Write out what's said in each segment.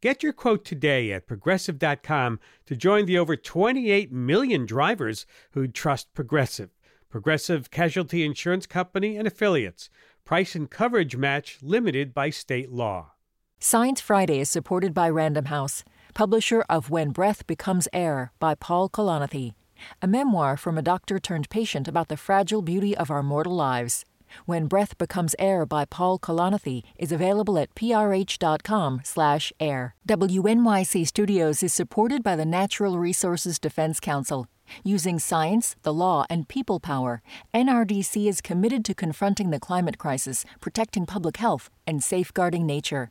Get your quote today at progressive.com to join the over 28 million drivers who trust Progressive. Progressive Casualty Insurance Company and affiliates. Price and coverage match limited by state law. Science Friday is supported by Random House, publisher of When Breath Becomes Air by Paul Kalanithi, a memoir from a doctor turned patient about the fragile beauty of our mortal lives. When Breath Becomes Air by Paul Kalanithi is available at prh.com slash air. WNYC Studios is supported by the Natural Resources Defense Council. Using science, the law, and people power, NRDC is committed to confronting the climate crisis, protecting public health, and safeguarding nature.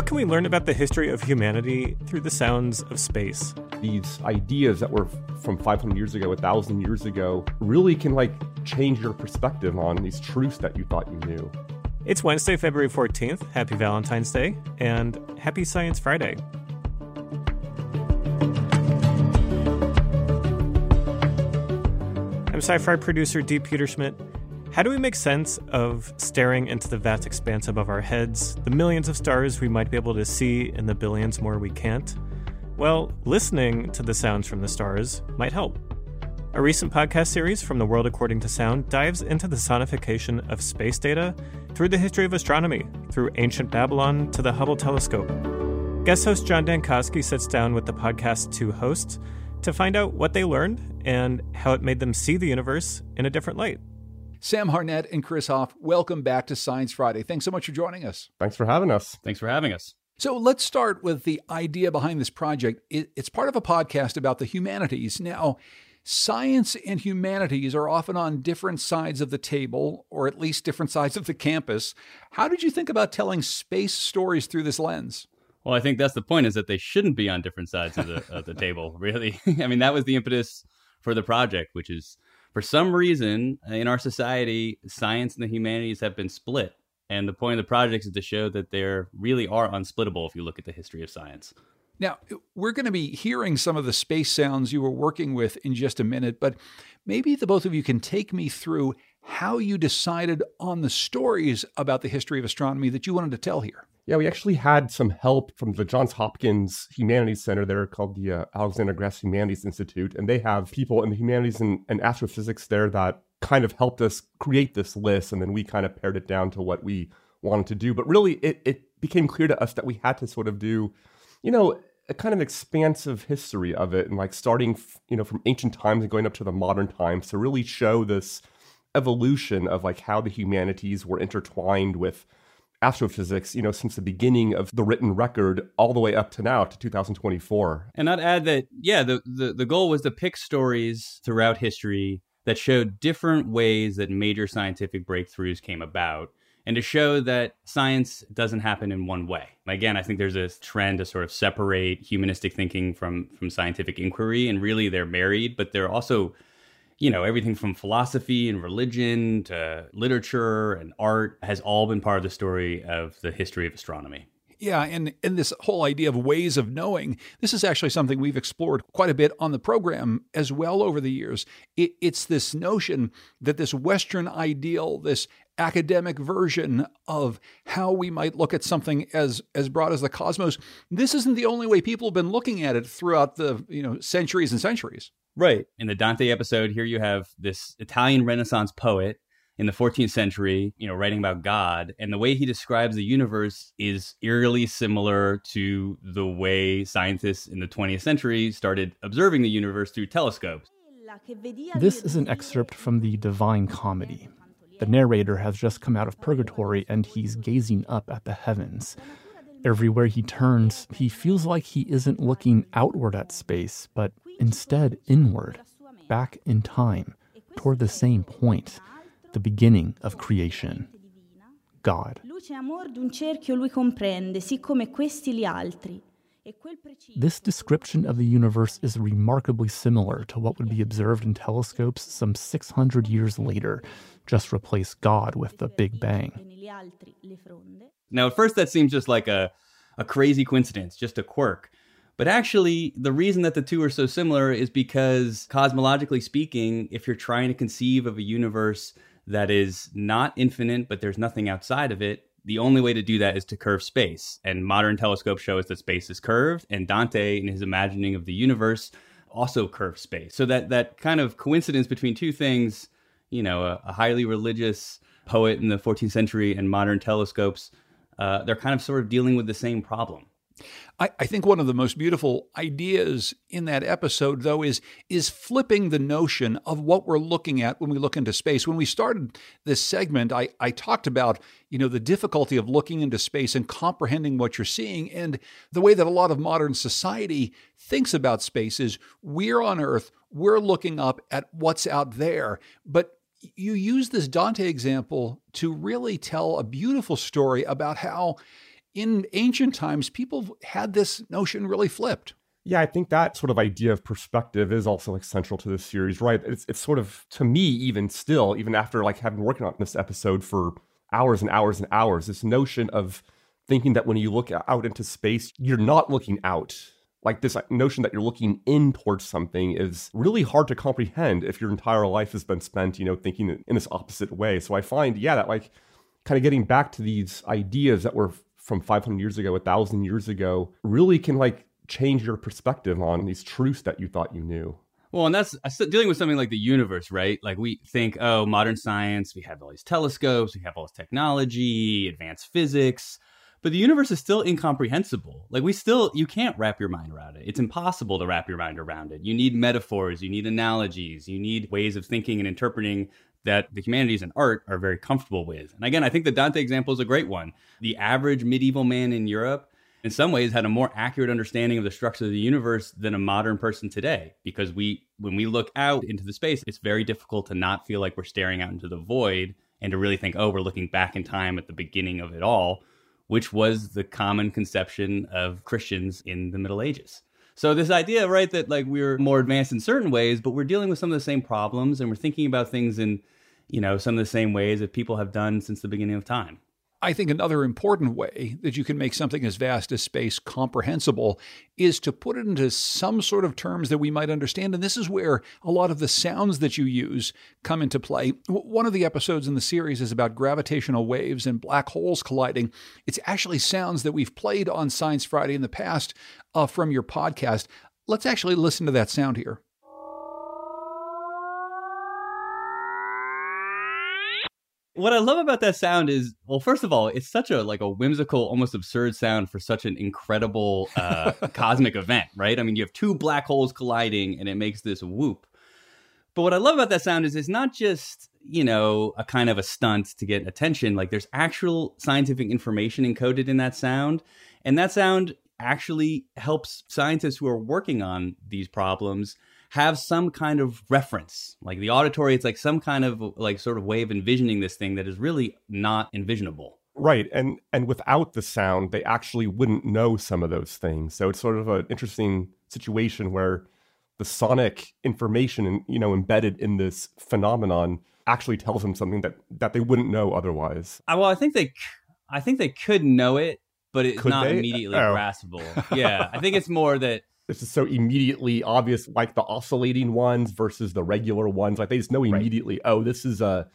What can we learn about the history of humanity through the sounds of space? These ideas that were from 500 years ago, 1,000 years ago, really can like change your perspective on these truths that you thought you knew. It's Wednesday, February 14th. Happy Valentine's Day and happy Science Friday. I'm SciFri producer Dee Peterschmidt. How do we make sense of staring into the vast expanse above our heads, the millions of stars we might be able to see, and the billions more we can't? Well, listening to the sounds from the stars might help. A recent podcast series from The World According to Sound dives into the sonification of space data through the history of astronomy, through ancient Babylon to the Hubble telescope. Guest host John Dankosky sits down with the podcast's two hosts to find out what they learned and how it made them see the universe in a different light. Sam Harnett and Chris Hoff, welcome back to Science Friday. Thanks so much for joining us. Thanks for having us. Thanks for having us. So let's start with the idea behind this project. It's part of a podcast about the humanities. Now, science and humanities are often on different sides of the table, or at least different sides of the campus. How did you think about telling space stories through this lens? Well, I think that's the point is that they shouldn't be on different sides of the, of the table, really. I mean, that was the impetus for the project, which is for some reason uh, in our society, science and the humanities have been split. And the point of the project is to show that they really are unsplittable if you look at the history of science. Now, uh, we're going to be hearing some of the space sounds you were working with in just a minute, but maybe the both of you can take me through how you decided on the stories about the history of astronomy that you wanted to tell here. Yeah, we actually had some help from the Johns Hopkins Humanities Center there called the uh, Alexander Grass Humanities Institute. And they have people in the humanities and, and astrophysics there that kind of helped us create this list. And then we kind of pared it down to what we wanted to do. But really, it, it became clear to us that we had to sort of do, you know, a kind of expansive history of it and like starting, you know, from ancient times and going up to the modern times to really show this evolution of like how the humanities were intertwined with astrophysics, you know, since the beginning of the written record all the way up to now to 2024. And I'd add that, yeah, the, the, the goal was to pick stories throughout history that showed different ways that major scientific breakthroughs came about and to show that science doesn't happen in one way. Again, I think there's a trend to sort of separate humanistic thinking from from scientific inquiry and really they're married, but they're also you know, everything from philosophy and religion to literature and art has all been part of the story of the history of astronomy. Yeah, and and this whole idea of ways of knowing, this is actually something we've explored quite a bit on the program as well over the years. It, it's this notion that this Western ideal, this academic version of how we might look at something as as broad as the cosmos, this isn't the only way people have been looking at it throughout the you know centuries and centuries. Right. In the Dante episode, here you have this Italian Renaissance poet in the 14th century, you know, writing about God. And the way he describes the universe is eerily similar to the way scientists in the 20th century started observing the universe through telescopes. This is an excerpt from the Divine Comedy. The narrator has just come out of purgatory and he's gazing up at the heavens. Everywhere he turns, he feels like he isn't looking outward at space, but instead inward, back in time, toward the same point, the beginning of creation. God. This description of the universe is remarkably similar to what would be observed in telescopes some 600 years later. Just replace God with the Big Bang. Now, at first, that seems just like a, a crazy coincidence, just a quirk. But actually, the reason that the two are so similar is because, cosmologically speaking, if you're trying to conceive of a universe that is not infinite, but there's nothing outside of it, the only way to do that is to curve space. And modern telescopes show us that space is curved, and Dante, in his imagining of the universe, also curves space. So that that kind of coincidence between two things, you know, a, a highly religious poet in the 14th century and modern telescopes, uh, they're kind of sort of dealing with the same problem. I, I, think one of the most beautiful ideas in that episode, though, is is flipping the notion of what we're looking at when we look into space. When we started this segment, I, I talked about you know the difficulty of looking into space and comprehending what you're seeing, and the way that a lot of modern society thinks about space is we're on Earth, we're looking up at what's out there, but you use this Dante example to really tell a beautiful story about how in ancient times people had this notion really flipped. Yeah, I think that sort of idea of perspective is also like central to this series, right? It's it's sort of to me even still, even after like having working on this episode for hours and hours and hours, this notion of thinking that when you look out into space, you're not looking out like this notion that you're looking in towards something is really hard to comprehend if your entire life has been spent, you know, thinking in this opposite way. So I find, yeah, that like kind of getting back to these ideas that were from 500 years ago, 1,000 years ago, really can like change your perspective on these truths that you thought you knew. Well, and that's dealing with something like the universe, right? Like we think, oh, modern science, we have all these telescopes, we have all this technology, advanced physics but the universe is still incomprehensible. Like we still you can't wrap your mind around it. It's impossible to wrap your mind around it. You need metaphors, you need analogies, you need ways of thinking and interpreting that the humanities and art are very comfortable with. And again, I think the Dante example is a great one. The average medieval man in Europe in some ways had a more accurate understanding of the structure of the universe than a modern person today because we when we look out into the space it's very difficult to not feel like we're staring out into the void and to really think oh we're looking back in time at the beginning of it all which was the common conception of Christians in the Middle Ages. So this idea, right, that like we're more advanced in certain ways, but we're dealing with some of the same problems and we're thinking about things in, you know, some of the same ways that people have done since the beginning of time. I think another important way that you can make something as vast as space comprehensible is to put it into some sort of terms that we might understand. And this is where a lot of the sounds that you use come into play. One of the episodes in the series is about gravitational waves and black holes colliding. It's actually sounds that we've played on Science Friday in the past uh, from your podcast. Let's actually listen to that sound here. What I love about that sound is, well, first of all, it's such a like a whimsical, almost absurd sound for such an incredible uh, cosmic event, right? I mean, you have two black holes colliding, and it makes this whoop. But what I love about that sound is it's not just you know a kind of a stunt to get attention. Like there's actual scientific information encoded in that sound, and that sound actually helps scientists who are working on these problems have some kind of reference. Like the auditory, it's like some kind of like sort of way of envisioning this thing that is really not envisionable. Right. And and without the sound, they actually wouldn't know some of those things. So it's sort of an interesting situation where the sonic information you know embedded in this phenomenon actually tells them something that that they wouldn't know otherwise. Uh, well, I think they I think they could know it, but it's could not they? immediately oh. graspable. yeah, I think it's more that this is so immediately obvious, like the oscillating ones versus the regular ones. Like they just know immediately, right. oh, this is a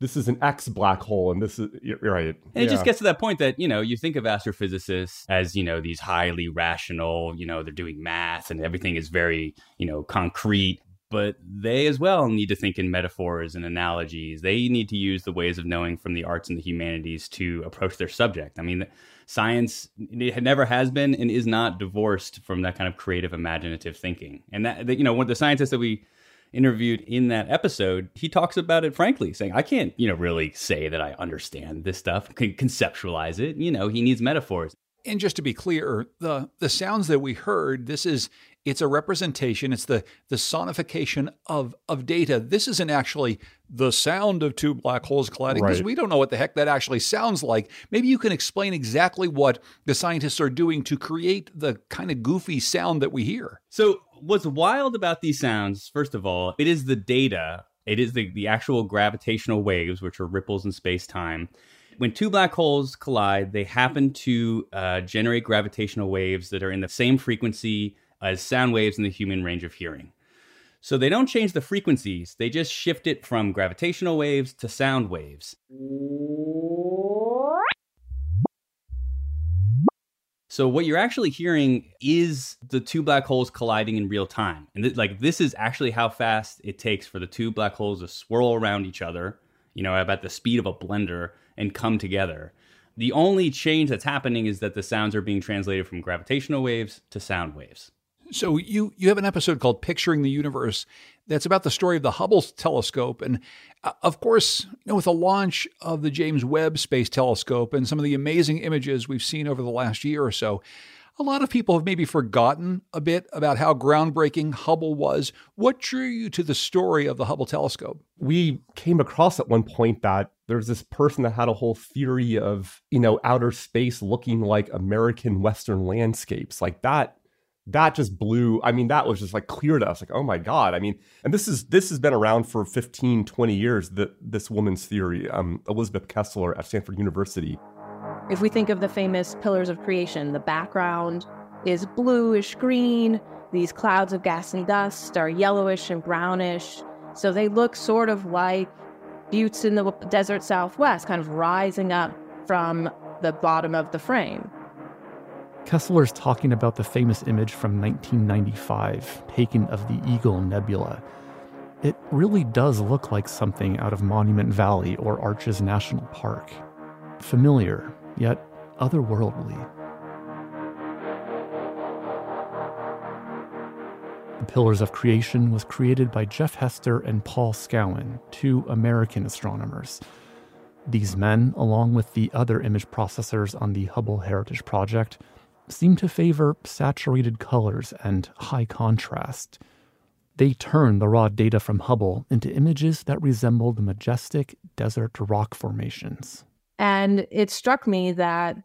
this is an X black hole, and this is right. And it just gets to that point that you know you think of astrophysicists as you know these highly rational, you know they're doing math and everything is very you know concrete. But they as well need to think in metaphors and analogies. They need to use the ways of knowing from the arts and the humanities to approach their subject. I mean, science never has been and is not divorced from that kind of creative, imaginative thinking. And that, you know, one of the scientists that we interviewed in that episode, he talks about it frankly, saying, I can't, you know, really say that I understand this stuff, can conceptualize it. You know, he needs metaphors. And just to be clear, the the sounds that we heard, this is it's a representation, it's the the sonification of of data. This isn't actually the sound of two black holes colliding because right. we don't know what the heck that actually sounds like. Maybe you can explain exactly what the scientists are doing to create the kind of goofy sound that we hear. So what's wild about these sounds, first of all, it is the data. It is the, the actual gravitational waves, which are ripples in space time. When two black holes collide, they happen to uh, generate gravitational waves that are in the same frequency as sound waves in the human range of hearing. So they don't change the frequencies, they just shift it from gravitational waves to sound waves. So what you're actually hearing is the two black holes colliding in real time. And th- like this is actually how fast it takes for the two black holes to swirl around each other, you know, about the speed of a blender and come together. The only change that's happening is that the sounds are being translated from gravitational waves to sound waves. So you you have an episode called Picturing the Universe that's about the story of the Hubble telescope and uh, of course, you know, with the launch of the James Webb Space Telescope and some of the amazing images we've seen over the last year or so, a lot of people have maybe forgotten a bit about how groundbreaking Hubble was. What drew you to the story of the Hubble telescope? We came across at one point that there's this person that had a whole theory of, you know, outer space looking like American Western landscapes. Like that that just blew i mean that was just like clear to us like oh my god. I mean and this is this has been around for 15 20 years that this woman's theory um, elizabeth kessler at stanford university. If we think of the famous pillars of creation the background is bluish green these clouds of gas and dust are yellowish and brownish so they look sort of like buttes in the desert southwest kind of rising up from the bottom of the frame Kessler's talking about the famous image from 1995 taken of the Eagle Nebula. It really does look like something out of Monument Valley or Arches National Park. Familiar, yet otherworldly. The Pillars of Creation was created by Jeff Hester and Paul Scowen, two American astronomers. These men, along with the other image processors on the Hubble Heritage Project, seem to favor saturated colors and high contrast. They turn the raw data from Hubble into images that resemble the majestic desert rock formations. And it struck me that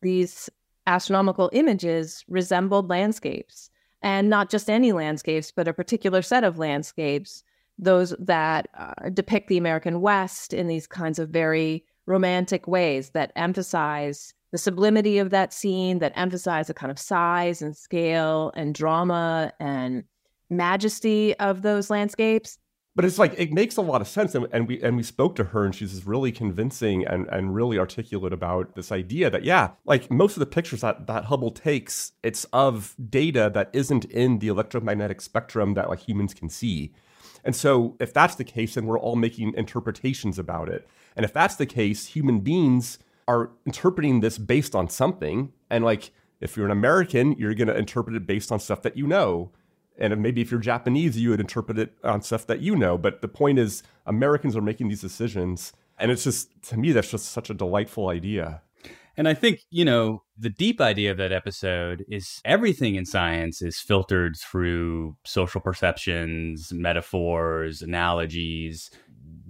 these astronomical images resembled landscapes, and not just any landscapes, but a particular set of landscapes, those that uh, depict the American West in these kinds of very romantic ways that emphasize the sublimity of that scene that emphasized the kind of size and scale and drama and majesty of those landscapes. But it's like it makes a lot of sense and, and, we and we spoke to her and she's really convincing and and really articulate about this idea that yeah like most of the pictures that that hubble takes it's of data that isn't in the electromagnetic spectrum that like humans can see. And so if that's the case then we're all making interpretations about it. And if that's the case human beings are interpreting this based on something. And like, if you're an American, you're going to interpret it based on stuff that you know. And maybe if you're Japanese, you would interpret it on stuff that you know. But the point is, Americans are making these decisions. And it's just, to me, that's just such a delightful idea. And I think, you know, the deep idea of that episode is everything in science is filtered through social perceptions, metaphors, analogies,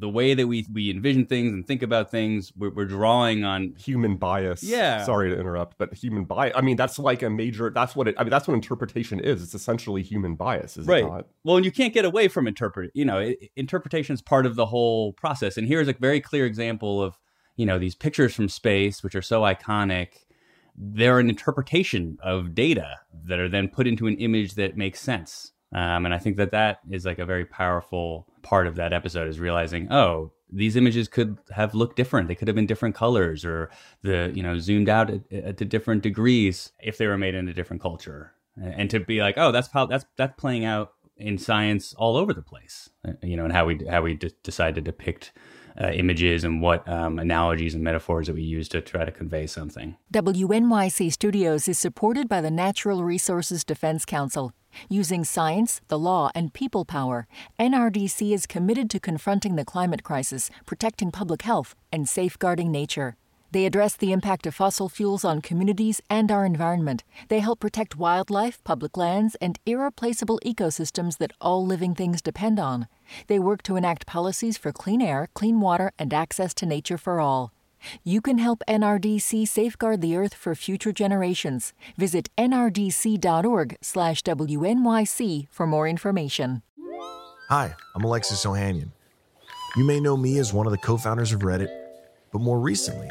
the way that we we envision things and think about things we're, we're, drawing on human bias. Yeah. Sorry to interrupt but human bias i mean that's like a major that's what it i mean that's what interpretation is. It's essentially human bias is right. not? well and you can't get away from interpret you know it, interpretation is part of the whole process. And here's a very clear example of you know these pictures from space which are so iconic. They're an interpretation of data that are then put into an image that makes sense um, and I think that that is like a very powerful part of that episode is realizing, oh, these images could have looked different. They could have been different colors or the, you know, zoomed out at, at different degrees if they were made in a different culture. And to be like, oh, that's how that's that's playing out in science all over the place. uh, You know, and how we how we decide to depict uh, images and what um, analogies and metaphors that we use to try to convey something. WNYC Studios is supported by the Natural Resources Defense Council. Using science, the law, and people power, NRDC is committed to confronting the climate crisis, protecting public health, and safeguarding nature. They address the impact of fossil fuels on communities and our environment. They help protect wildlife, public lands, and irreplaceable ecosystems that all living things depend on. They work to enact policies for clean air, clean water, and access to nature for all. You can help NRDC safeguard the earth for future generations. Visit nrdc.org/wnyc for more information. Hi, I'm Alexis Ohanian. You may know me as one of the co founders of Reddit, but more recently,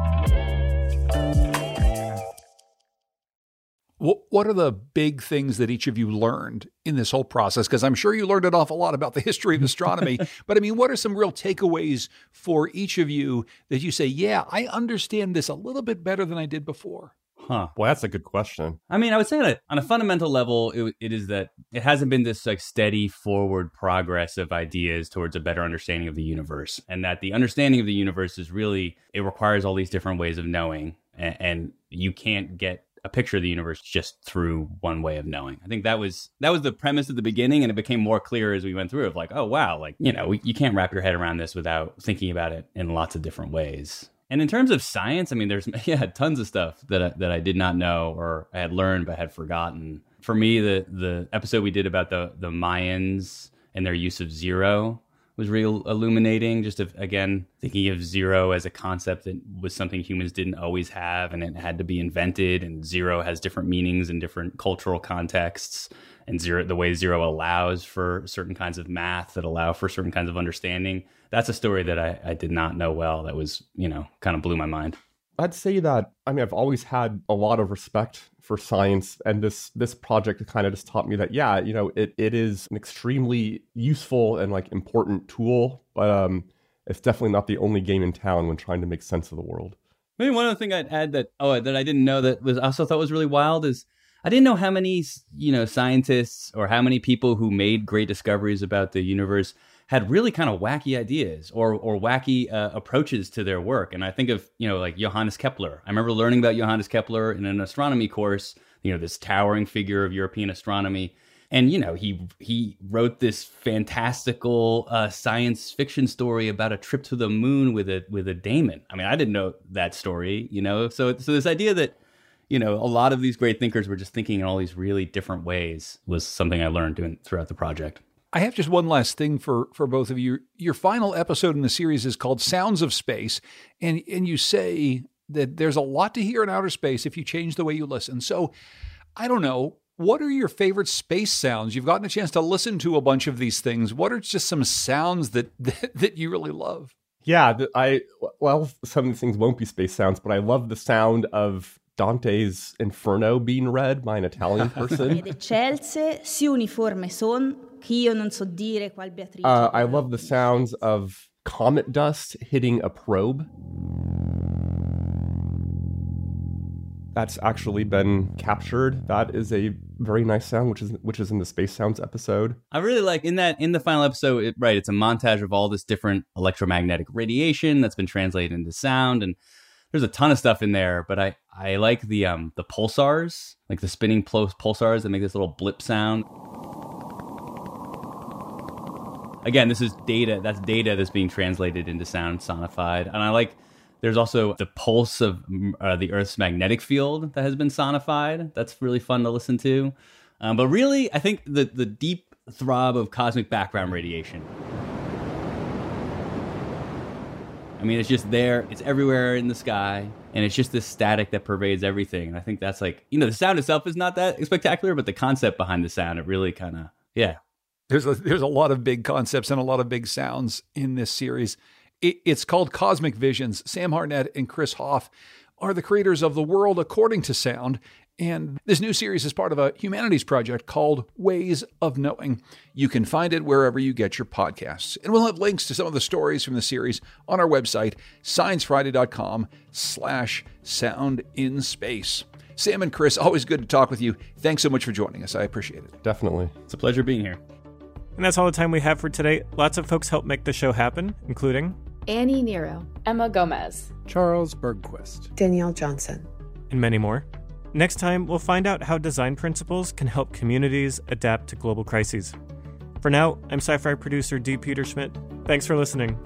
What what are the big things that each of you learned in this whole process? Because I'm sure you learned an awful lot about the history of astronomy. but I mean, what are some real takeaways for each of you that you say, yeah, I understand this a little bit better than I did before? Huh. Well, that's a good question. I mean, I would say on a, on a fundamental level, it, it is that it hasn't been this like steady forward progress of ideas towards a better understanding of the universe, and that the understanding of the universe is really it requires all these different ways of knowing, and, and you can't get a picture of the universe just through one way of knowing. I think that was that was the premise at the beginning, and it became more clear as we went through. Of like, oh wow, like you know, we, you can't wrap your head around this without thinking about it in lots of different ways. And in terms of science, I mean, there's yeah, tons of stuff that I, that I did not know or I had learned but had forgotten. For me, the the episode we did about the the Mayans and their use of zero was real illuminating. Just of, again thinking of zero as a concept that was something humans didn't always have, and it had to be invented. And zero has different meanings in different cultural contexts. And zero, the way zero allows for certain kinds of math that allow for certain kinds of understanding. That's a story that I, I did not know well. That was, you know, kind of blew my mind. I'd say that I mean I've always had a lot of respect for science and this this project kind of just taught me that yeah, you know, it, it is an extremely useful and like important tool, but um it's definitely not the only game in town when trying to make sense of the world. Maybe one other thing I'd add that oh that I didn't know that was also thought was really wild is I didn't know how many you know scientists or how many people who made great discoveries about the universe had really kind of wacky ideas or or wacky uh, approaches to their work. And I think of you know like Johannes Kepler. I remember learning about Johannes Kepler in an astronomy course. You know this towering figure of European astronomy. And you know he he wrote this fantastical uh, science fiction story about a trip to the moon with a with a daemon. I mean, I didn't know that story, you know. So so this idea that you know a lot of these great thinkers were just thinking in all these really different ways was something I learned doing throughout the project. I have just one last thing for for both of you. Your final episode in the series is called Sounds of Space, and and you say that there's a lot to hear in outer space if you change the way you listen. So, I don't know, what are your favorite space sounds? You've gotten a chance to listen to a bunch of these things. What are just some sounds that that, that you really love? Yeah, I well, some of these things won't be space sounds, but I love the sound of Dante's Inferno being read by an Italian person. Ed eccelse si uniforme son, ch'io non so dire qual Beatrice. Uh, I love the sounds of comet dust hitting a probe. That's actually been captured. That is a very nice sound, which is which is in the space sounds episode. I really like in that in the final episode. It, right, it's a montage of all this different electromagnetic radiation that's been translated into sound, and there's a ton of stuff in there. But I I like the um the pulsars, like the spinning pul- pulsars that make this little blip sound. Again, this is data. That's data that's being translated into sound sonified, and I like. There's also the pulse of uh, the Earth's magnetic field that has been sonified. That's really fun to listen to. Um, but really, I think the the deep throb of cosmic background radiation. I mean, it's just there. It's everywhere in the sky, and it's just this static that pervades everything. And I think that's like, you know, the sound itself is not that spectacular, but the concept behind the sound, it really kind of, yeah, There's a, there's a lot of big concepts and a lot of big sounds in this series. It, it's called Cosmic Visions. Sam Harnett and Chris Hoff are the creators of The World According to Sound. And this new series is part of a humanities project called Ways of Knowing. You can find it wherever you get your podcasts. And we'll have links to some of the stories from the series on our website, sciencefriday.com slash sound in space. Sam and Chris, always good to talk with you. Thanks so much for joining us. I appreciate it. Definitely. It's a pleasure being here. And that's all the time we have for today. Lots of folks help make the show happen, including Annie Nero, Emma Gomez, Charles Bergquist, Danielle Johnson, and many more. Next time, we'll find out how design principles can help communities adapt to global crises. For now, I'm SciFri producer Peterschmidt. Thanks for listening.